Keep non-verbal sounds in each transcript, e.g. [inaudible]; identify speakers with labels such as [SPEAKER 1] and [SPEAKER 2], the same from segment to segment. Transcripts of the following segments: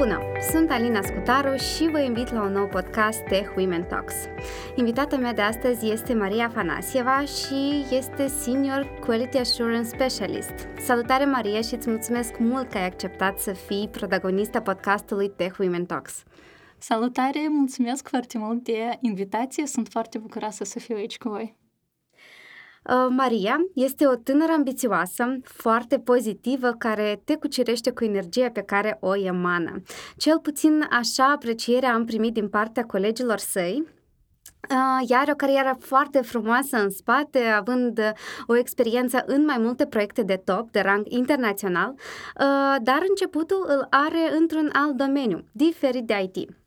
[SPEAKER 1] Bună! Sunt Alina Scutaru și vă invit la un nou podcast Tech Women Talks. Invitata mea de astăzi este Maria Fanasieva și este Senior Quality Assurance Specialist. Salutare Maria și îți mulțumesc mult că ai acceptat să fii protagonista podcastului Tech Women Talks.
[SPEAKER 2] Salutare, mulțumesc foarte mult de invitație, sunt foarte bucuroasă să fiu aici cu voi.
[SPEAKER 1] Uh, Maria este o tânără ambițioasă, foarte pozitivă, care te cucerește cu energia pe care o emană. Cel puțin așa aprecierea am primit din partea colegilor săi, Uh, ea are o carieră foarte frumoasă în spate, având o experiență în mai multe proiecte de top, de rang internațional, uh, dar începutul îl are într-un alt domeniu, diferit de IT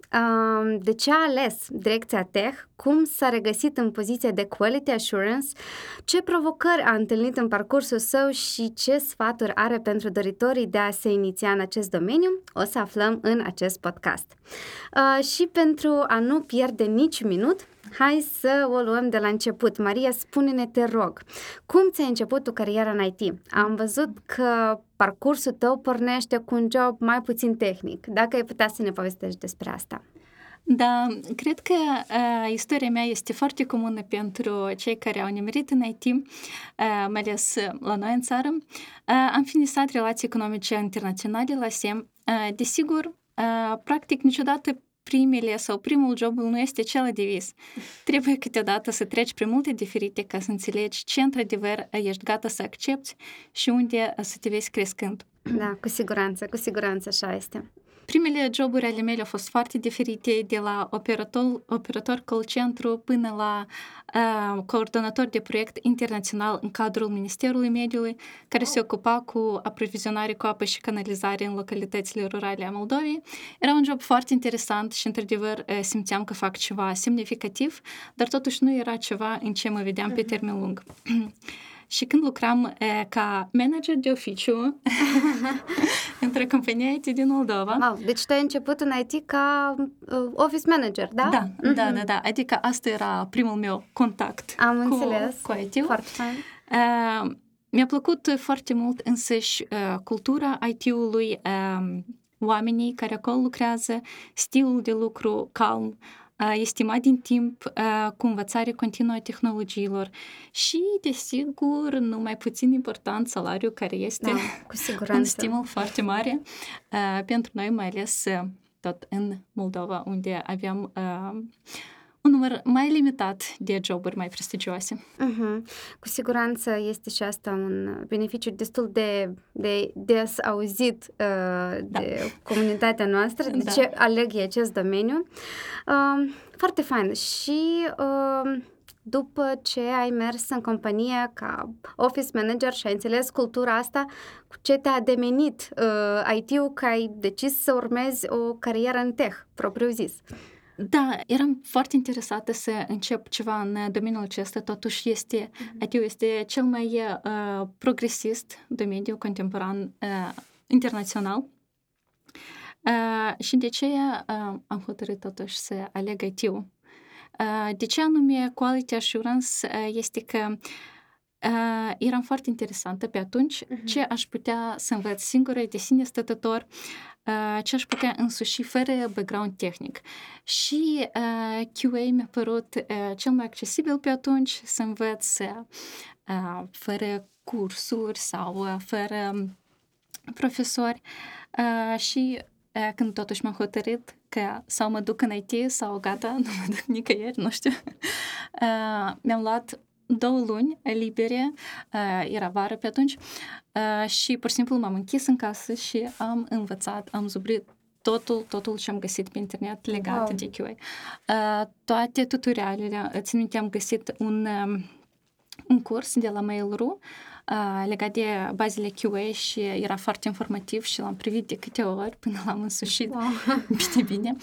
[SPEAKER 1] de ce a ales direcția Tech, cum s-a regăsit în poziția de Quality Assurance, ce provocări a întâlnit în parcursul său și ce sfaturi are pentru doritorii de a se iniția în acest domeniu, o să aflăm în acest podcast. Uh, și pentru a nu pierde nici minut, hai să o luăm de la început. Maria, spune-ne, te rog, cum ți-ai început tu cariera în IT? Am văzut că parcursul tău pornește cu un job mai puțin tehnic. Dacă ai putea să ne povestești despre asta.
[SPEAKER 2] Da, cred că uh, istoria mea este foarte comună pentru cei care au nimerit în IT, uh, mai ales la noi în țară. Uh, am finisat relații economice internaționale la SEM. Uh, desigur, uh, practic niciodată primele sau primul job nu este cel de vis. [laughs] Trebuie câteodată să treci prin multe diferite ca să înțelegi ce într-adevăr ești gata să accepti și unde să te vezi crescând.
[SPEAKER 1] Da, cu siguranță, cu siguranță așa este.
[SPEAKER 2] Primele joburi ale mele au fost foarte diferite, de la operator, operator call centru până la uh, coordonator de proiect internațional în cadrul Ministerului Mediului, care se ocupa cu aprovizionare cu apă și canalizare în localitățile rurale a Moldovei. Era un job foarte interesant și, într-adevăr, simțeam că fac ceva semnificativ, dar totuși nu era ceva în ce mă vedeam pe termen lung. [clears throat] Și când lucram e, ca manager de oficiu [laughs] într-o companie IT din Moldova.
[SPEAKER 1] Wow, deci tu ai început în IT ca uh, office manager, da?
[SPEAKER 2] Da, mm-hmm. da, da, da. Adică asta era primul meu contact
[SPEAKER 1] Am
[SPEAKER 2] cu,
[SPEAKER 1] înțeles.
[SPEAKER 2] cu IT.
[SPEAKER 1] Foarte fain.
[SPEAKER 2] Uh, mi-a plăcut foarte mult însăși uh, cultura IT-ului, uh, oamenii care acolo lucrează, stilul de lucru calm, estimat din timp cu învățare continuă a tehnologiilor și, desigur, nu mai puțin important, salariul care este
[SPEAKER 1] da, [laughs] cu siguranță.
[SPEAKER 2] un stimul foarte mare pentru noi, mai ales tot în Moldova, unde aveam un număr mai limitat de joburi mai prestigioase.
[SPEAKER 1] Uh-huh. Cu siguranță este și asta un beneficiu destul de, de des auzit uh, da. de comunitatea noastră, de da. ce aleg acest domeniu. Uh, foarte fain. Și uh, după ce ai mers în companie ca office manager și ai înțeles cultura asta, cu ce te-a demenit uh, IT-ul că ai decis să urmezi o carieră în tech, propriu zis?
[SPEAKER 2] Da, eram foarte interesată să încep ceva în domeniul acesta, totuși este, mm-hmm. IT este cel mai uh, progresist domeniu contemporan uh, internațional. Uh, și de ce uh, am hotărât totuși să aleg IT-ul? Uh, de ce anume Quality Assurance uh, este că uh, eram foarte interesantă pe atunci uh-huh. ce aș putea să învăț singură de sine stătător ce aș putea însuși fără background tehnic. Și uh, QA mi-a părut uh, cel mai accesibil pe atunci să învăț uh, fără cursuri sau uh, fără profesori uh, și uh, când totuși m-am hotărât că sau mă duc în IT sau gata, [laughs] nu mă duc nicăieri, nu știu, uh, mi-am luat două luni libere, uh, era vară pe atunci, uh, și pur și simplu m-am închis în casă și am învățat, am zubrit totul, totul ce am găsit pe internet legat wow. de QA. Uh, toate tutorialele, țin minte, am găsit un, um, un curs de la Mail.ru uh, legat de bazele QA și era foarte informativ și l-am privit de câte ori până l-am însușit wow. bine, bine.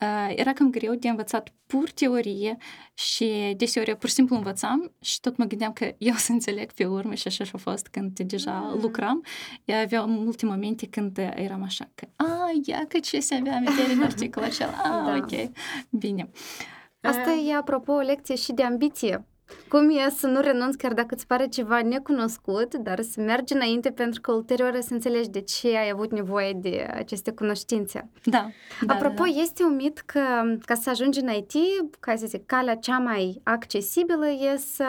[SPEAKER 2] Uh, era cam greu de învățat pur teorie și deseori pur și simplu învățam și tot mă gândeam că eu să înțeleg pe urmă și așa și-a fost când deja mm. lucram. Avea multe momente când eram așa că, a, ia că ce se avea amintire în articolul acela, a, da. ok, bine.
[SPEAKER 1] Asta e, apropo, o lecție și de ambiție Cum e să nu renunți chiar dacă îți pare ceva necunoscut, dar să mergi înainte pentru că ulterior să înțelegi de ce ai avut nevoie de aceste cunoștințe.
[SPEAKER 2] Da. da
[SPEAKER 1] Apropo,
[SPEAKER 2] da, da.
[SPEAKER 1] este un mit că ca să ajungi în IT, ca să zic, calea cea mai accesibilă e să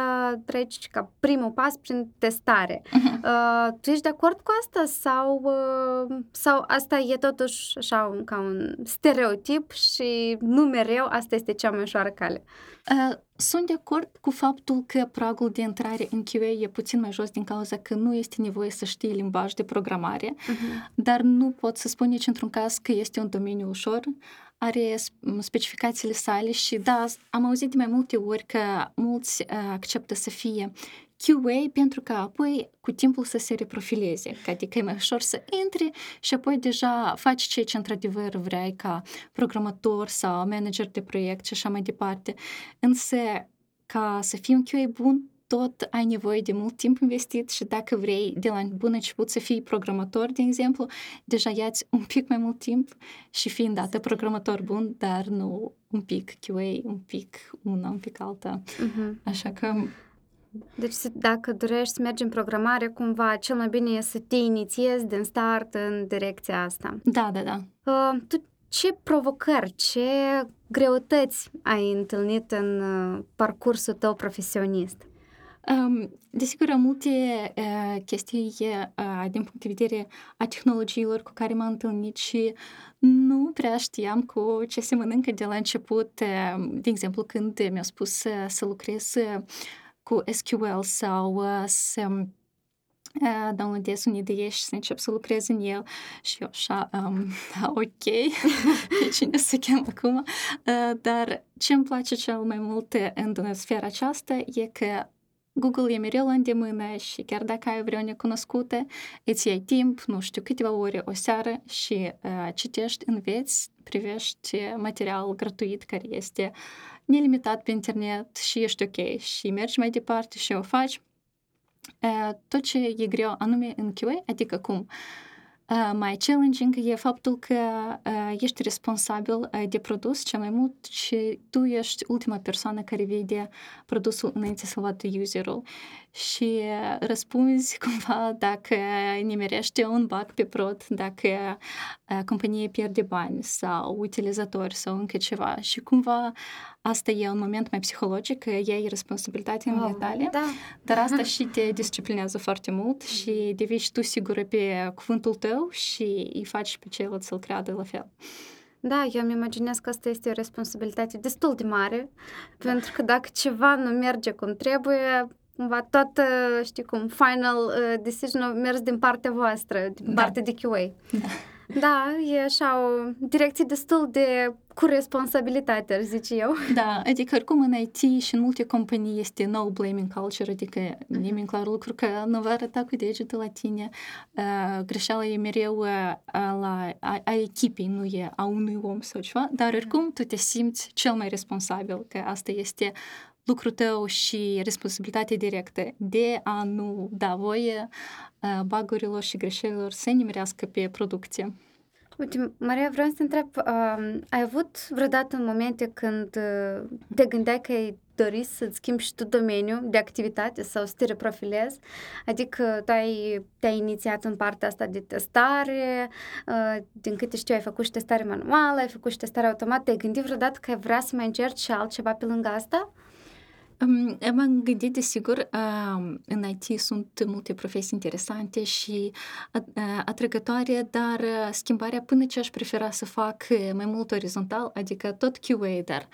[SPEAKER 1] treci ca primul pas prin testare. Uh-huh. Uh, tu ești de acord cu asta sau, uh, sau asta e totuși așa un, ca un stereotip și nu mereu asta este cea mai ușoară cale?
[SPEAKER 2] Uh, sunt de acord cu faptul că pragul de intrare în QA e puțin mai jos din cauza că nu este nevoie să știi limbaj de programare, uh-huh. dar nu pot să spun nici într-un caz că este un domeniu ușor, are specificațiile sale și da, am auzit de mai multe ori că mulți uh, acceptă să fie QA pentru că apoi cu timpul să se reprofileze, adică e mai ușor să intri și apoi deja faci ceea ce într-adevăr vrei ca programator sau manager de proiect și așa mai departe. Însă, ca să fii un QA bun, tot ai nevoie de mult timp investit și dacă vrei de la bun început să fii programator, de exemplu, deja iați un pic mai mult timp și fiind dată programator bun, dar nu un pic QA, un pic una, un pic alta. Uh-huh. Așa că
[SPEAKER 1] deci dacă dorești să mergi în programare, cumva cel mai bine e să te inițiezi din start în direcția asta.
[SPEAKER 2] Da, da, da.
[SPEAKER 1] Uh, tu ce provocări, ce greutăți ai întâlnit în uh, parcursul tău profesionist?
[SPEAKER 2] Um, desigur, am multe uh, chestii uh, din punct de vedere a tehnologiilor cu care m-am întâlnit și nu prea știam cu ce se mănâncă de la început. Uh, de exemplu, când mi-au spus uh, să lucrez uh, cu SQL sau uh, să uh, downloadez un IDE și să încep să lucrez în el. Și eu așa, um, [laughs] ok, [laughs] pe cine să chem acum, uh, dar ce îmi place cel mai mult în sfera aceasta e că Google e mereu la îndemână și chiar dacă ai vreo necunoscută, îți iei timp, nu știu, câteva ore, o seară și uh, citești, înveți, privești material gratuit care este nelimitat pe internet și ești ok. Și mergi mai departe și o faci. Uh, tot ce e greu anume în QA, adică cum? Uh, mai challenging e faptul că ești responsabil de produs cel mai mult și tu ești ultima persoană care vede produsul înainte să-l vadă userul și răspunzi [laughs] cumva dacă nimerește un bug pe prod, dacă compania pierde bani sau utilizatori sau încă ceva și cumva asta e un moment mai psihologic, că iei responsabilitatea în oh, tale, da. dar asta [laughs] și te disciplinează foarte mult și devii și tu sigură pe cuvântul tău și îi faci pe ceilalți să-l creadă la fel.
[SPEAKER 1] Da, eu îmi imaginez că asta este o responsabilitate destul de mare, da. pentru că dacă ceva nu merge cum trebuie, cumva tot, știi cum, final uh, decision mers din partea voastră, din da. partea de QA. Da. Da, e așa o direcție destul de cu responsabilitate, ar zice eu.
[SPEAKER 2] Da, adică oricum în IT și în multe companii este no blaming culture, adică nimeni clar lucru că nu va arăta cu degetul la tine. Uh, greșeala e mereu uh, la, a, a echipei, nu e a unui om sau ceva, dar oricum tu te simți cel mai responsabil, că asta este lucrul tău și responsabilitatea directă de a nu da voie uh, bagurilor și greșelilor să nimerească pe producție.
[SPEAKER 1] Uite, Maria, vreau să te întreb, uh, ai avut vreodată în momente când uh, te gândeai că ai dori să-ți schimbi și tu domeniul de activitate sau să te reprofilezi? Adică tu ai, te-ai inițiat în partea asta de testare, uh, din câte știu ai făcut și testare manuală, ai făcut și testare automată, te-ai gândit vreodată că ai vrea să mai încerci și altceva pe lângă asta?
[SPEAKER 2] M-am gândit, desigur, în IT sunt multe profesii interesante și atrăgătoare, dar schimbarea până ce aș prefera să fac mai mult orizontal, adică tot QA, dar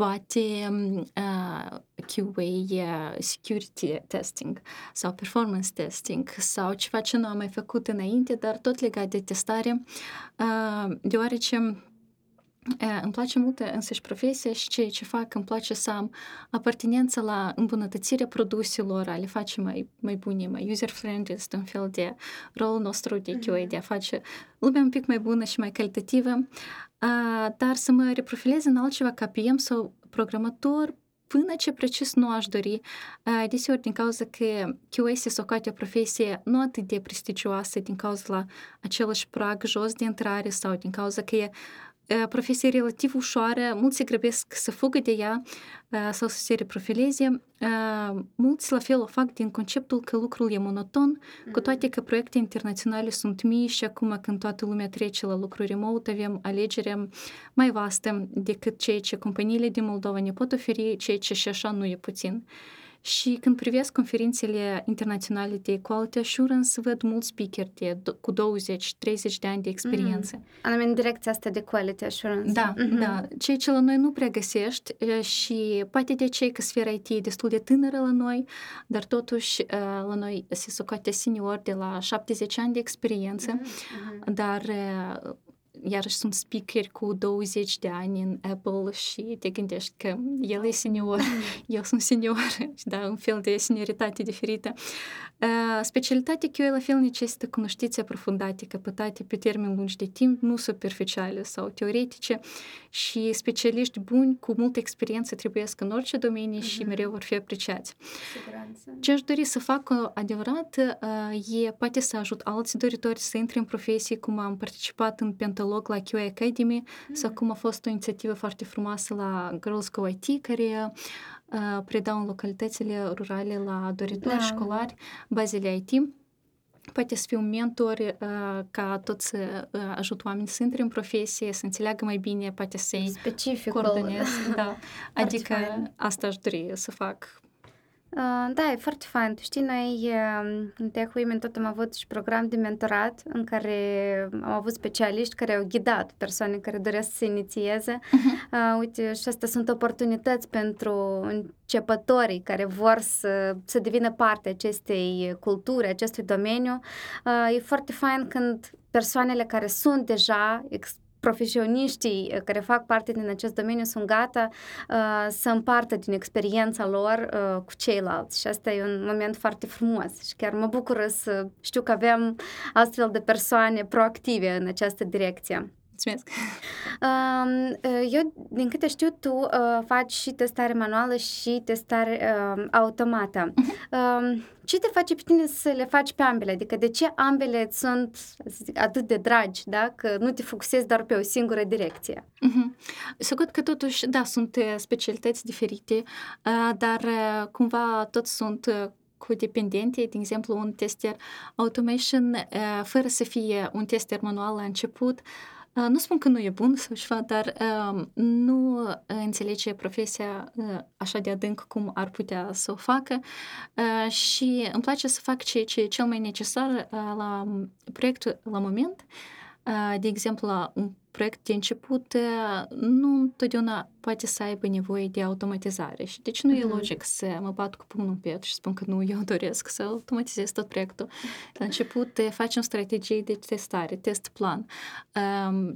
[SPEAKER 2] poate uh, QA security testing sau performance testing sau ceva ce nu am mai făcut înainte, dar tot legat de testare, uh, deoarece îmi place mult însăși profesia și ceea ce fac, îmi place să am apartenență la îmbunătățirea produselor, a le face mai, mai bune, mai user-friendly, este un fel de rolul nostru de QA, de a face lumea un pic mai bună și mai calitativă, dar să mă reprofilez în altceva ca PM sau programator, până ce precis nu aș dori, deseori din cauza că QA se socoate o profesie nu atât de prestigioasă din cauza la același prag jos de intrare sau din cauza că e profesie relativ ușoară, mulți se grăbesc să fugă de ea sau să se reprofileze. Mulți la fel o fac din conceptul că lucrul e monoton, cu mm. toate că proiecte internaționale sunt mii și acum când toată lumea trece la lucru remote, avem alegerea mai vastă decât ceea ce companiile din Moldova ne pot oferi, ceea ce și așa nu e puțin. Și când privesc conferințele internaționale de Quality Assurance, văd mulți speaker de, cu 20-30 de ani de experiență. Mm.
[SPEAKER 1] Anume în direcția asta de Quality Assurance.
[SPEAKER 2] Da, mm-hmm. da. Ceea ce la noi nu prea găsești și poate de ce că sfera IT e destul de tânără la noi, dar totuși la noi se socoate senior de la 70 ani de experiență, mm-hmm. dar iarăși sunt speaker cu 20 de ani în Apple și te gândești că el e senior, [laughs] eu sunt senior, da, un fel de senioritate diferită. Uh, specialitatea QA la fel necesită cunoștințe aprofundate, căpătate pe termen lungi de timp, nu superficiale sau teoretice și specialiști buni cu multă experiență trebuie să în orice domeniu uh-huh. și mereu vor fi apreciați. Siguranță. Ce aș dori să fac adevărat uh, e poate să ajut alți doritori să intre în profesie, cum am participat în Pentalog psiholog la QA Academy mm-hmm. sau cum a fost o inițiativă foarte frumoasă la Girls Go IT, care uh, predau în localitățile rurale la doritori da. școlari bazele IT poate să fie un mentor uh, ca tot să uh, ajut oameni să intre în profesie, să înțeleagă mai bine, poate să-i
[SPEAKER 1] Specific
[SPEAKER 2] coordonez. Da. Adică asta aș dori să fac
[SPEAKER 1] Uh, da, e foarte fain. Tu știi, noi în Tech Women tot am avut și program de mentorat în care am avut specialiști care au ghidat persoane care doresc să se inițieze. Uh-huh. Uh, uite, și astea sunt oportunități pentru începătorii care vor să, să devină parte acestei culturi, acestui domeniu. Uh, e foarte fain când persoanele care sunt deja ex- profesioniștii uh, care fac parte din acest domeniu sunt gata uh, să împartă din experiența lor uh, cu ceilalți și asta e un moment foarte frumos și chiar mă bucur să știu că avem astfel de persoane proactive în această direcție.
[SPEAKER 2] Mulțumesc!
[SPEAKER 1] Eu, din câte știu, tu uh, faci și testare manuală și testare uh, automată. Uh-huh. Ce te face pe tine să le faci pe ambele? Adică de ce ambele sunt zic, atât de dragi, da? Că nu te focusezi doar pe o singură direcție?
[SPEAKER 2] Uh-huh. Socut că totuși, da, sunt specialități diferite, uh, dar uh, cumva tot sunt uh, codependente, de exemplu, un tester automation, fără să fie un tester manual la început, nu spun că nu e bun sau ceva, dar nu înțelege profesia așa de adânc cum ar putea să o facă și îmi place să fac ceea ce e cel mai necesar la proiectul la moment. De exemplu, la un proiect de început nu întotdeauna poate să aibă nevoie de automatizare și deci nu mm-hmm. e logic să mă bat cu pumnul în piept și spun că nu, eu doresc să automatizez tot proiectul. La început facem strategii de testare, test plan,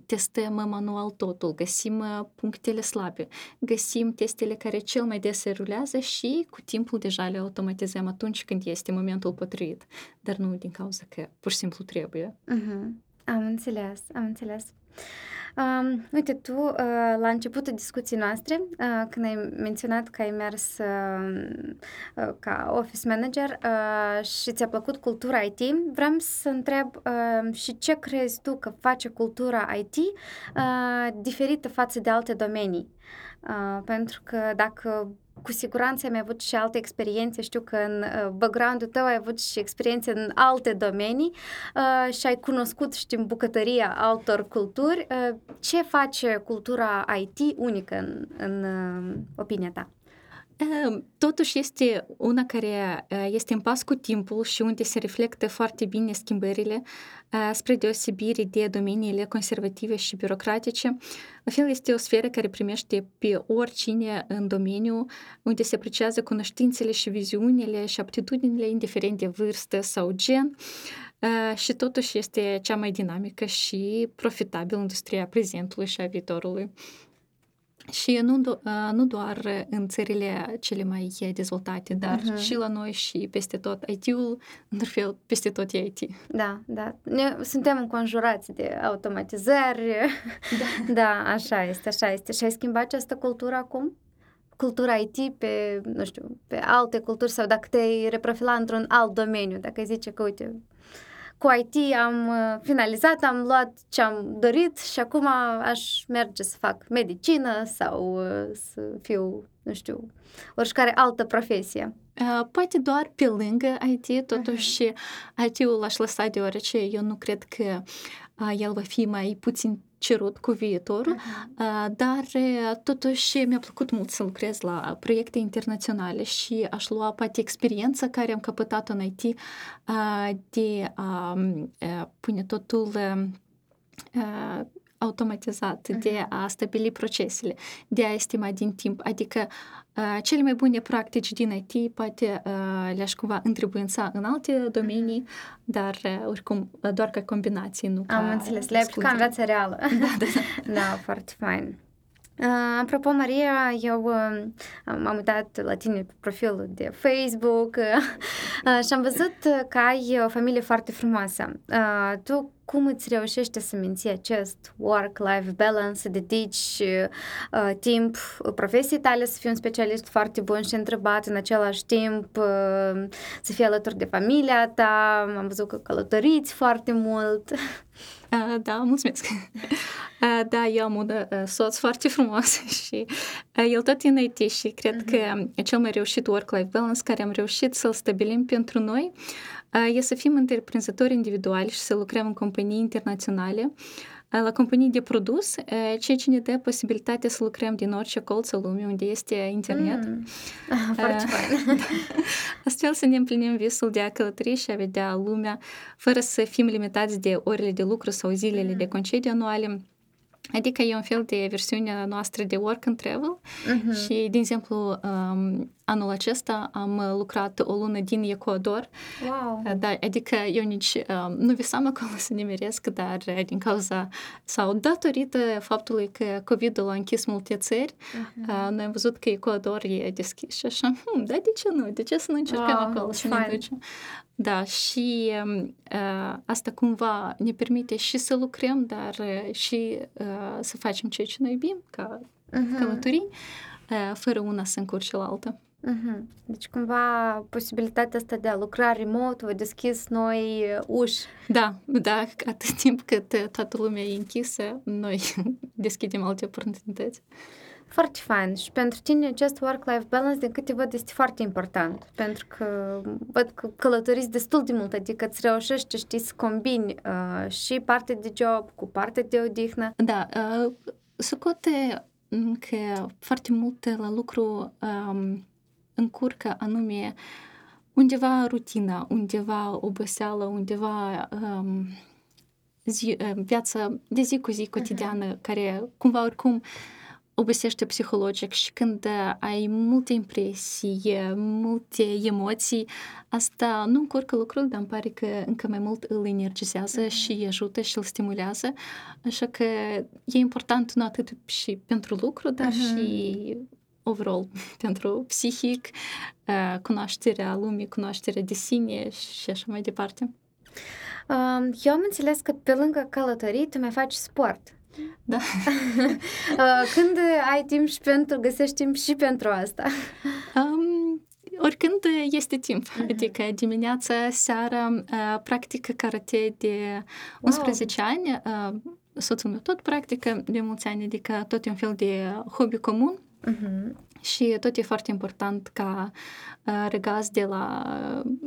[SPEAKER 2] testăm manual totul, găsim punctele slabe, găsim testele care cel mai des se rulează și cu timpul deja le automatizăm atunci când este momentul potrivit, dar nu din cauza că pur și simplu trebuie.
[SPEAKER 1] Mm-hmm. Am înțeles, am înțeles. Um, uite, tu, uh, la începutul discuției noastre, uh, când ai menționat că ai mers uh, uh, ca office manager uh, și ți-a plăcut cultura IT, vreau să întreb uh, și ce crezi tu că face cultura IT uh, diferită față de alte domenii? Uh, pentru că dacă cu siguranță ai avut și alte experiențe. Știu că în uh, background-ul tău ai avut și experiențe în alte domenii uh, și ai cunoscut, știm, bucătăria altor culturi. Uh, ce face cultura IT unică în, în uh, opinia ta?
[SPEAKER 2] Totuși este una care este în pas cu timpul și unde se reflectă foarte bine schimbările spre deosebire de domeniile conservative și birocratice. La fel este o sferă care primește pe oricine în domeniu, unde se apreciază cunoștințele și viziunile și aptitudinile, indiferent de vârstă sau gen, și totuși este cea mai dinamică și profitabilă industria prezentului și a viitorului. Și nu, do- nu doar în țările cele mai dezvoltate, dar uh-huh. și la noi și peste tot. IT-ul, în fel, peste tot e IT.
[SPEAKER 1] Da, da. Ne, suntem înconjurați de automatizări. Da. [laughs] da, așa este, așa este. Și ai schimbat această cultură acum? Cultura IT pe, nu știu, pe alte culturi sau dacă te-ai reprofila într-un alt domeniu, dacă ai zice că, uite, cu IT am uh, finalizat, am luat ce am dorit și acum aș merge să fac medicină sau uh, să fiu, nu știu, oricare altă profesie.
[SPEAKER 2] Uh, poate doar pe lângă IT, totuși uh-huh. IT-ul l-aș lăsa deoarece eu nu cred că uh, el va fi mai puțin cerut cu viitorul, uh-huh. dar totuși mi-a plăcut mult să lucrez la proiecte internaționale și aș lua poate experiența care am căpătat în IT de a pune totul automatizat, uh-huh. de a stabili procesele, de a estima din timp. Adică uh, cele mai bune practici din IT poate uh, le-aș cumva întrebuința în alte domenii, uh-huh. dar uh, oricum doar ca combinații, nu ca
[SPEAKER 1] Am înțeles, le-ai aplicat în viața reală. [laughs]
[SPEAKER 2] Da, da,
[SPEAKER 1] da. da, foarte fain. Uh, apropo, Maria, eu uh, m-am uitat la tine pe profilul de Facebook [laughs] uh, și am văzut că ai o familie foarte frumoasă. Uh, tu cum îți reușește să menții acest work-life balance, să dedici uh, timp profesiei tale, să fii un specialist foarte bun și întrebat în același timp, uh, să fii alături de familia ta, am văzut că călătoriți foarte mult. [laughs]
[SPEAKER 2] Uh, da, mulțumesc. Uh, [laughs] da, eu am un uh, soț foarte frumos [laughs] și uh, el tot în IT și cred uh-huh. că cel mai reușit work-life balance care am reușit să-l stabilim pentru noi e să fim întreprinzători individuali și să lucrăm în companii internaționale, la companii de produs, ceea ce ne dă posibilitatea să lucrăm din orice colț al lumii unde este internet. Mm.
[SPEAKER 1] Foarte fain.
[SPEAKER 2] Astfel să ne împlinim visul de a călători și a vedea lumea fără să fim limitați de orele de lucru sau zilele mm. de concediu anuale Adică e un fel de versiune noastră de work and travel uh-huh. și, de exemplu, um, anul acesta am lucrat o lună din Ecuador.
[SPEAKER 1] Wow.
[SPEAKER 2] Da, adică eu nici um, nu visam acolo să nimeresc, dar din cauza sau datorită faptului că COVID-ul a închis multe țări, uh-huh. uh, noi am văzut că Ecuador e deschis și așa, hm, da, de ce nu? De ce să nu încercăm wow, acolo să ne ducem? Da, și uh, asta cumva ne permite și să lucrăm, dar uh, și uh, să facem ceea ce noi iubim, ca uh-huh. călătorii, uh, fără una să încurce la alta.
[SPEAKER 1] Uh-huh. Deci, cumva, posibilitatea asta de a lucra remote vă deschis noi uși.
[SPEAKER 2] Da, da, atât [laughs] timp cât toată lumea e închisă, noi [laughs] deschidem alte oportunități.
[SPEAKER 1] Foarte fain. Și pentru tine acest work-life balance, din câte văd, este foarte important. Pentru că văd că călătoriți destul de mult, adică îți reușești, știi, să combini uh, și parte de job cu parte de odihnă.
[SPEAKER 2] Da, uh, socote că foarte multe la lucru um, încurcă anume undeva rutina, undeva oboseală, undeva um, zi, viața de zi cu zi cotidiană, uh-huh. care cumva oricum obosește psihologic și când ai multe impresii, multe emoții, asta nu încurcă lucrul, dar îmi pare că încă mai mult îl energizează mm-hmm. și îi ajută și îl stimulează. Așa că e important nu atât și pentru lucru, dar mm-hmm. și overall [laughs] pentru psihic, cunoașterea lumii, cunoașterea de sine și așa mai departe.
[SPEAKER 1] Eu am înțeles că pe lângă călătorii tu mai faci sport.
[SPEAKER 2] Da. [laughs]
[SPEAKER 1] Când ai timp și pentru, găsești timp și pentru asta?
[SPEAKER 2] Um, oricând este timp. Uh-huh. Adică dimineața, seara, uh, practică karate de 11 wow. ani. Uh, soțul meu tot practică de mulți ani, adică tot e un fel de hobby comun. Uh-huh. Și tot e foarte important ca uh, regaz de la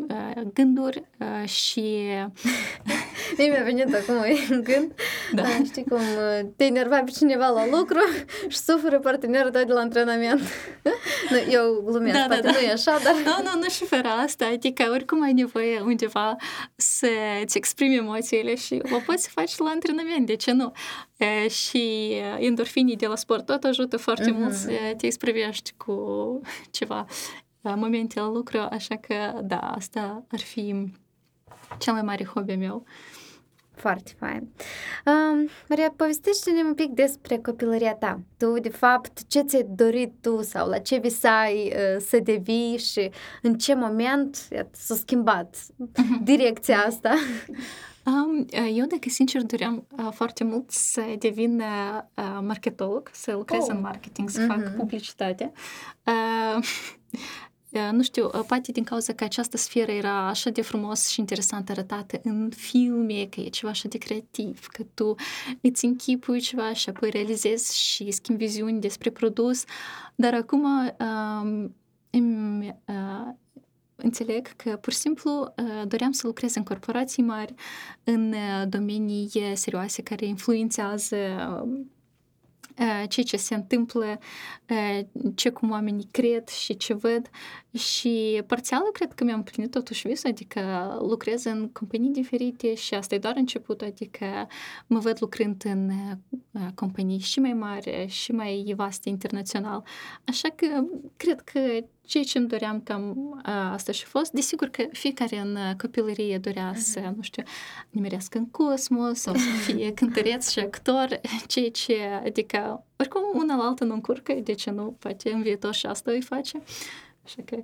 [SPEAKER 2] uh, gânduri uh, și... [laughs] [laughs]
[SPEAKER 1] Mie mi-a venit acum în gând. Da. Uh, știi cum uh, te enerva pe cineva la lucru [laughs] și suferă partenerul tău de la antrenament. [laughs] nu, eu glumesc, da, poate da, da. nu e așa, dar...
[SPEAKER 2] Nu, nu, nu și fără asta. Adică oricum ai nevoie undeva să-ți exprimi emoțiile și o poți să faci la antrenament, de ce nu? Uh, și endorfinii de la sport tot ajută foarte mm-hmm. mult să te exprimești cu ceva momente la lucru, așa că da, asta ar fi cel mai mare hobby meu.
[SPEAKER 1] Foarte fain. Uh, Maria, povestește-ne un pic despre copilăria ta. Tu, de fapt, ce ți-ai dorit tu sau la ce visai uh, să devii și în ce moment s-a schimbat mhm. [laughs] direcția asta?
[SPEAKER 2] Um, eu, dacă sincer, doream uh, foarte mult să devin uh, marketolog, să lucrez oh. în marketing, să mm-hmm. fac publicitate. Uh, nu știu, poate din cauza că această sferă era așa de frumos și interesant arătată în filme, că e ceva așa de creativ, că tu îți închipui ceva și apoi realizezi și schimbi viziuni despre produs, dar acum um, îmi, uh, înțeleg că pur și simplu doream să lucrez în corporații mari, în domenii serioase care influențează ceea ce se întâmplă, ce cum oamenii cred și ce văd. Și parțial cred că mi-am plinit totuși visul, adică lucrez în companii diferite și asta e doar început, adică mă văd lucrând în companii și mai mari și mai vaste internațional. Așa că cred că ceea ce îmi doream cam asta și fost. Desigur că fiecare în copilărie dorea să, nu știu, nimerească în cosmos sau să [laughs] fie cântăreț și actor, ceea ce, adică, oricum una la altă nu încurcă, de ce nu, poate în viitor și asta îi face. Așa că...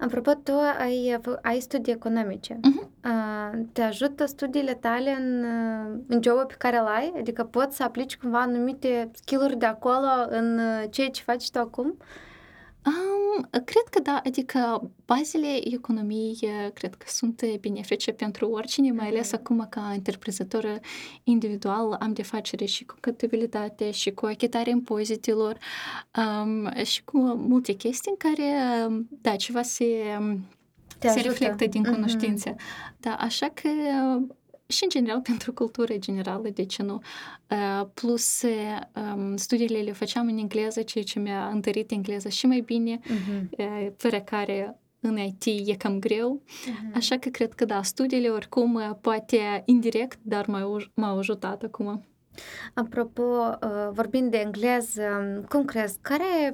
[SPEAKER 1] Apropo, tu ai, ai studii economice. Uh-huh. Te ajută studiile tale în, în job pe care îl ai? Adică poți să aplici cumva anumite skill-uri de acolo în ceea ce faci tu acum? Uh,
[SPEAKER 2] Um, cred că da, adică bazele economiei cred că sunt benefice pentru oricine, mai ales acum ca întreprinzător individual am de facere și cu contabilitate și cu achitarea impozitelor um, și cu multe chestii în care, da, ceva se, Te se reflectă din cunoștințe. Mm-hmm. Da, așa că și în general [laughs] pentru cultură generală, de ce nu? Plus, um, studiile le făceam în engleză, ceea ce mi-a întărit engleza și mai bine, uh-huh. fără care în IT e cam greu. Uh-huh. Așa că cred că da, studiile oricum poate indirect, dar m-au ajutat acum.
[SPEAKER 1] Apropo, uh, vorbind de engleză, cum crezi, care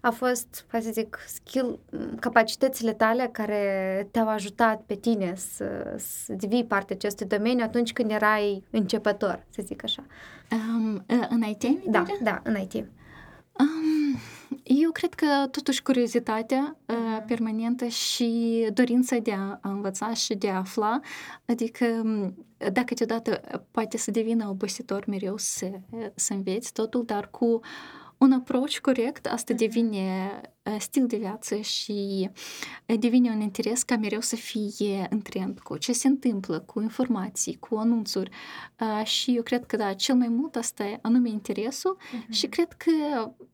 [SPEAKER 1] a fost, hai să zic, skill, capacitățile tale care te-au ajutat pe tine să, să devii parte acestui domeniu atunci când erai începător, să zic așa?
[SPEAKER 2] Um, în IT?
[SPEAKER 1] Da, da, în IT.
[SPEAKER 2] Um, eu cred că totuși curiozitatea uh, permanentă și dorința de a, a învăța și de a afla, adică dacă câteodată poate să devină obositor mereu să, să înveți totul, dar cu un approach corect, asta devine stil de viață și devine un interes ca mereu să fie în trend cu ce se întâmplă, cu informații, cu anunțuri. Și eu cred că, da, cel mai mult asta e anume interesul uh-huh. și cred că uh,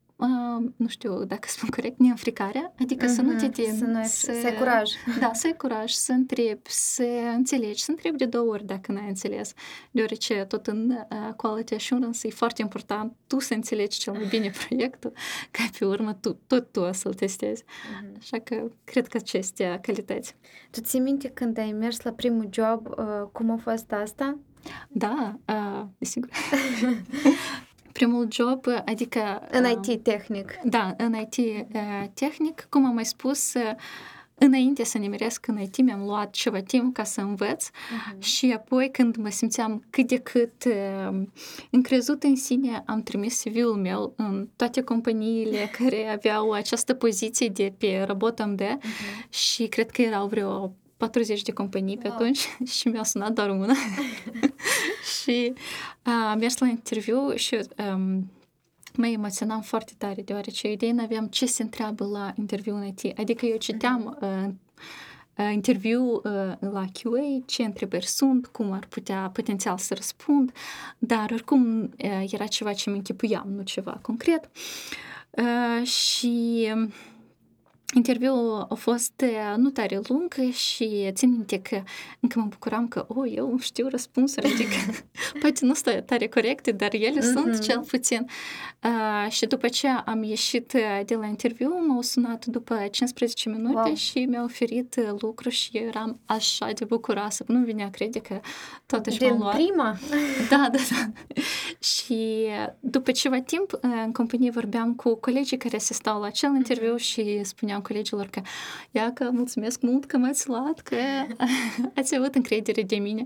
[SPEAKER 2] nu știu dacă spun corect, neînfricarea, adică uh-huh, să nu te temi.
[SPEAKER 1] Să, nu ai, să, să ai curaj.
[SPEAKER 2] Da, să ai curaj, să întrebi, să înțelegi, să întrebi de două ori dacă n-ai înțeles. Deoarece tot în uh, quality assurance e foarte important tu să înțelegi cel mai bine proiectul, ca pe urmă tu, tot tu o să-l testezi. Uh-huh. Așa că cred că acestea calități.
[SPEAKER 1] Tu ții minte când ai mers la primul job, uh, cum a fost asta?
[SPEAKER 2] Da, uh, desigur. Primul job, adică...
[SPEAKER 1] În IT tehnic.
[SPEAKER 2] Da, în IT tehnic. Cum am mai spus, înainte să nimeresc în IT, mi-am luat ceva timp ca să învăț uh-huh. și apoi când mă simțeam cât de cât uh, încrezut în sine, am trimis CV-ul meu în toate companiile [laughs] care aveau această poziție de pe Robotom uh-huh. și cred că erau vreo 40 de companii pe atunci [laughs] și mi-a sunat doar una. [laughs] și uh, am mers la interviu și um, mă emoționam foarte tare, deoarece idei n-aveam ce se întreabă la interviu în IT. Adică eu citeam uh, uh, interviu uh, la QA, ce întrebări sunt, cum ar putea potențial să răspund, dar oricum uh, era ceva ce mă închipuiam, nu ceva concret. Uh, și uh, Interviul a fost nu tare lung și țin minte că încă mă bucuram că, oh, eu știu răspunsuri, adică [laughs] [laughs] poate nu stă tare corecte, dar ele mm-hmm. sunt cel puțin. Uh, și după ce am ieșit de la interviu, m-au sunat după 15 minute wow. și mi-au oferit lucru și eram așa de bucuroasă. Nu vinea crede că totuși
[SPEAKER 1] m-am luat. prima? [laughs]
[SPEAKER 2] Da, da, da. și după ceva timp în companie vorbeam cu colegii care se stau la acel interviu și spuneam colegilor că ia că mulțumesc mult că m-ați luat, că ați avut încredere de mine.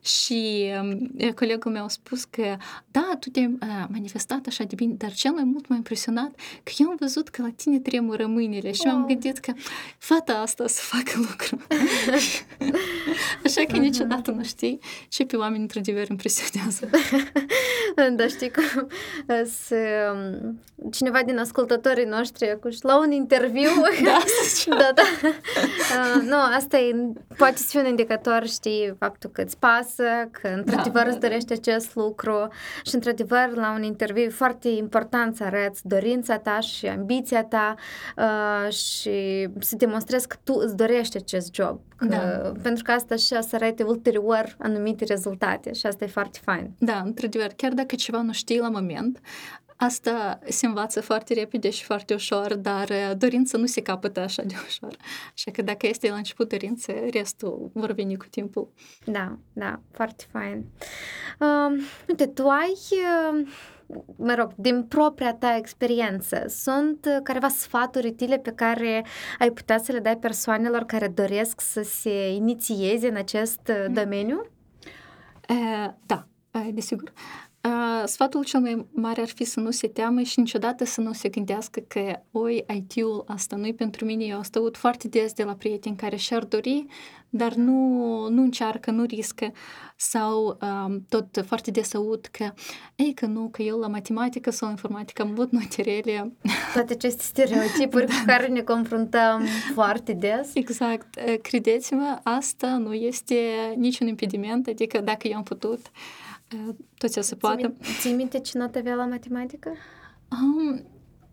[SPEAKER 2] Și um, colegul meu a spus că da, tu te-ai uh, manifestat așa de bine, dar cel mai mult m-a impresionat că eu am văzut că la tine tremură mâinile și wow. am gândit că fata asta să facă lucru. așa că niciodată nu știi ce pe oameni într-adevăr impresionează.
[SPEAKER 1] da, știi cum să, um, cineva din ascultătorii noștri acuși la un interviu.
[SPEAKER 2] Da, [laughs]
[SPEAKER 1] da, da. Uh, nu, asta e, poate să fie un indicator, știi, faptul că îți pasă, că într-adevăr
[SPEAKER 2] Da,
[SPEAKER 1] îți
[SPEAKER 2] da, da.
[SPEAKER 1] dorești acest lucru și într-adevăr la un interviu e foarte important să arăți dorința ta și ambiția ta uh, și să demonstrezi că tu îți dorești acest job. Că,
[SPEAKER 2] Da.
[SPEAKER 1] Pentru că asta și o să arate ulterior anumite rezultate și asta e foarte fain.
[SPEAKER 2] Da, într-adevăr, chiar dacă ceva nu știi la moment, asta se învață foarte repede și foarte ușor, dar uh, dorința nu se capătă așa de ușor. Așa că dacă este la început dorință, restul vor veni cu timpul.
[SPEAKER 1] Da, da, foarte fain. Uh, uite, tu ai, uh, mă rog, din propria ta experiență, sunt uh, careva sfaturi utile pe care ai putea să le dai persoanelor care doresc să se inițieze în acest uh, domeniu?
[SPEAKER 2] E, da, e, desigur. E, Sfatul cel mai mare ar fi să nu se teamă și niciodată să nu se gândească că oi, IT-ul asta nu-i pentru mine. Eu asta aud foarte des de la prieteni care și-ar dori, dar nu, nu încearcă, nu riscă. Sau um, tot foarte des aud că, ei, că nu, că eu la matematică sau informatică am avut note rele.
[SPEAKER 1] Toate aceste stereotipuri [laughs] cu care ne confruntăm foarte des.
[SPEAKER 2] Exact. E, Credeți-mă, asta nu este niciun impediment, adică dacă i-am putut, e, tot ce se poate.
[SPEAKER 1] Ții, mi- ții minte ce notă avea la matematică?
[SPEAKER 2] Um,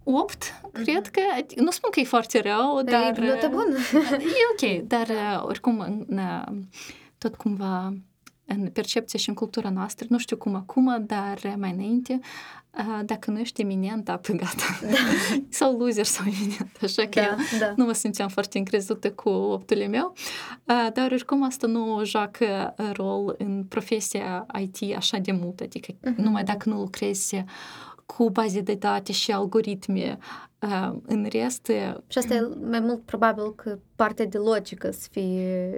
[SPEAKER 2] 8, cred că, nu spun că e foarte rău, dar...
[SPEAKER 1] e notă bună. [laughs]
[SPEAKER 2] E ok, dar uh, oricum, în, uh, tot cumva în percepția și în cultura noastră, nu știu cum acum, dar mai înainte, uh, dacă nu ești eminent, apă gata. [laughs] sau loser sau eminent, așa că
[SPEAKER 1] Da,
[SPEAKER 2] eu
[SPEAKER 1] da.
[SPEAKER 2] nu mă simțeam foarte încrezută cu optul meu, uh, dar oricum asta nu joacă rol în profesia IT așa de mult, adică
[SPEAKER 1] Mhm.
[SPEAKER 2] numai dacă nu lucrezi cu baze de date și algoritmi, uh, în rest, uh,
[SPEAKER 1] Și asta e mai mult probabil că partea de logică să fie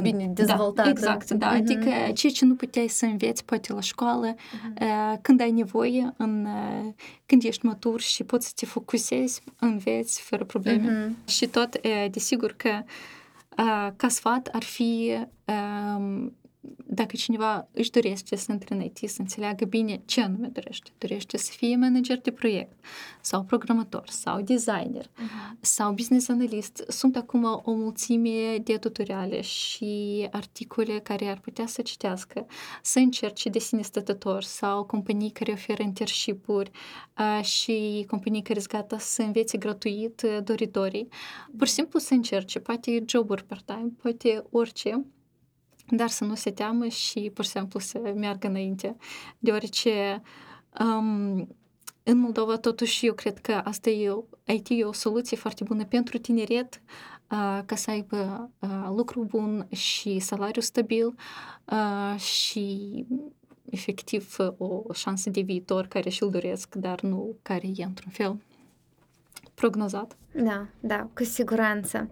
[SPEAKER 1] bine dezvoltată.
[SPEAKER 2] Da, exact, da.
[SPEAKER 1] Mhm.
[SPEAKER 2] Adică ceea ce nu puteai să înveți poate la școală, uh, când ai nevoie, în, uh, când ești matur și poți să te focusezi, înveți fără probleme.
[SPEAKER 1] Mhm.
[SPEAKER 2] Și tot, uh, desigur că uh, ca sfat ar fi um, dacă cineva își dorește să intre în IT, să înțeleagă bine ce anume dorește. Dorește să fie manager de proiect sau programator sau designer sau business analyst. Sunt acum o mulțime de tutoriale și articole care ar putea să citească, să încerce de sine stătător sau companii care oferă internship-uri uh, și companii care sunt gata să învețe gratuit uh, doritorii. Pur și simplu să încerce, poate joburi part-time, poate orice, dar să nu se teamă și pur și simplu să meargă înainte, deoarece um, în Moldova totuși eu cred că asta e, o- IT e o soluție foarte bună pentru tineret uh, ca să aibă uh, lucru bun și salariu stabil uh, și efectiv o șansă de viitor care și-l doresc, dar nu care e într-un fel prognozat.
[SPEAKER 1] Da, da, cu siguranță.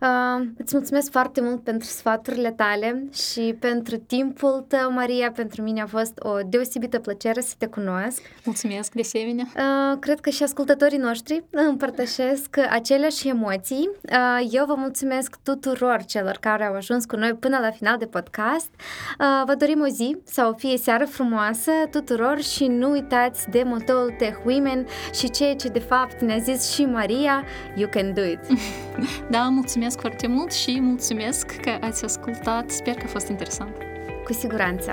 [SPEAKER 1] Uh, îți mulțumesc foarte mult pentru sfaturile tale și pentru timpul tău, Maria. Pentru mine a fost o deosebită plăcere să te cunosc.
[SPEAKER 2] Mulțumesc de asemenea!
[SPEAKER 1] Uh, cred că și ascultătorii noștri împărtășesc aceleași emoții. Uh, eu vă mulțumesc tuturor celor care au ajuns cu noi până la final de podcast. Uh, vă dorim o zi sau o fie seară frumoasă tuturor și nu uitați de motoul Tech Women și ceea ce de fapt ne-a zis și Maria, you can do it. [laughs]
[SPEAKER 2] Da, mulțumesc foarte mult și mulțumesc că ați ascultat. Sper că a fost interesant.
[SPEAKER 1] Cu siguranță.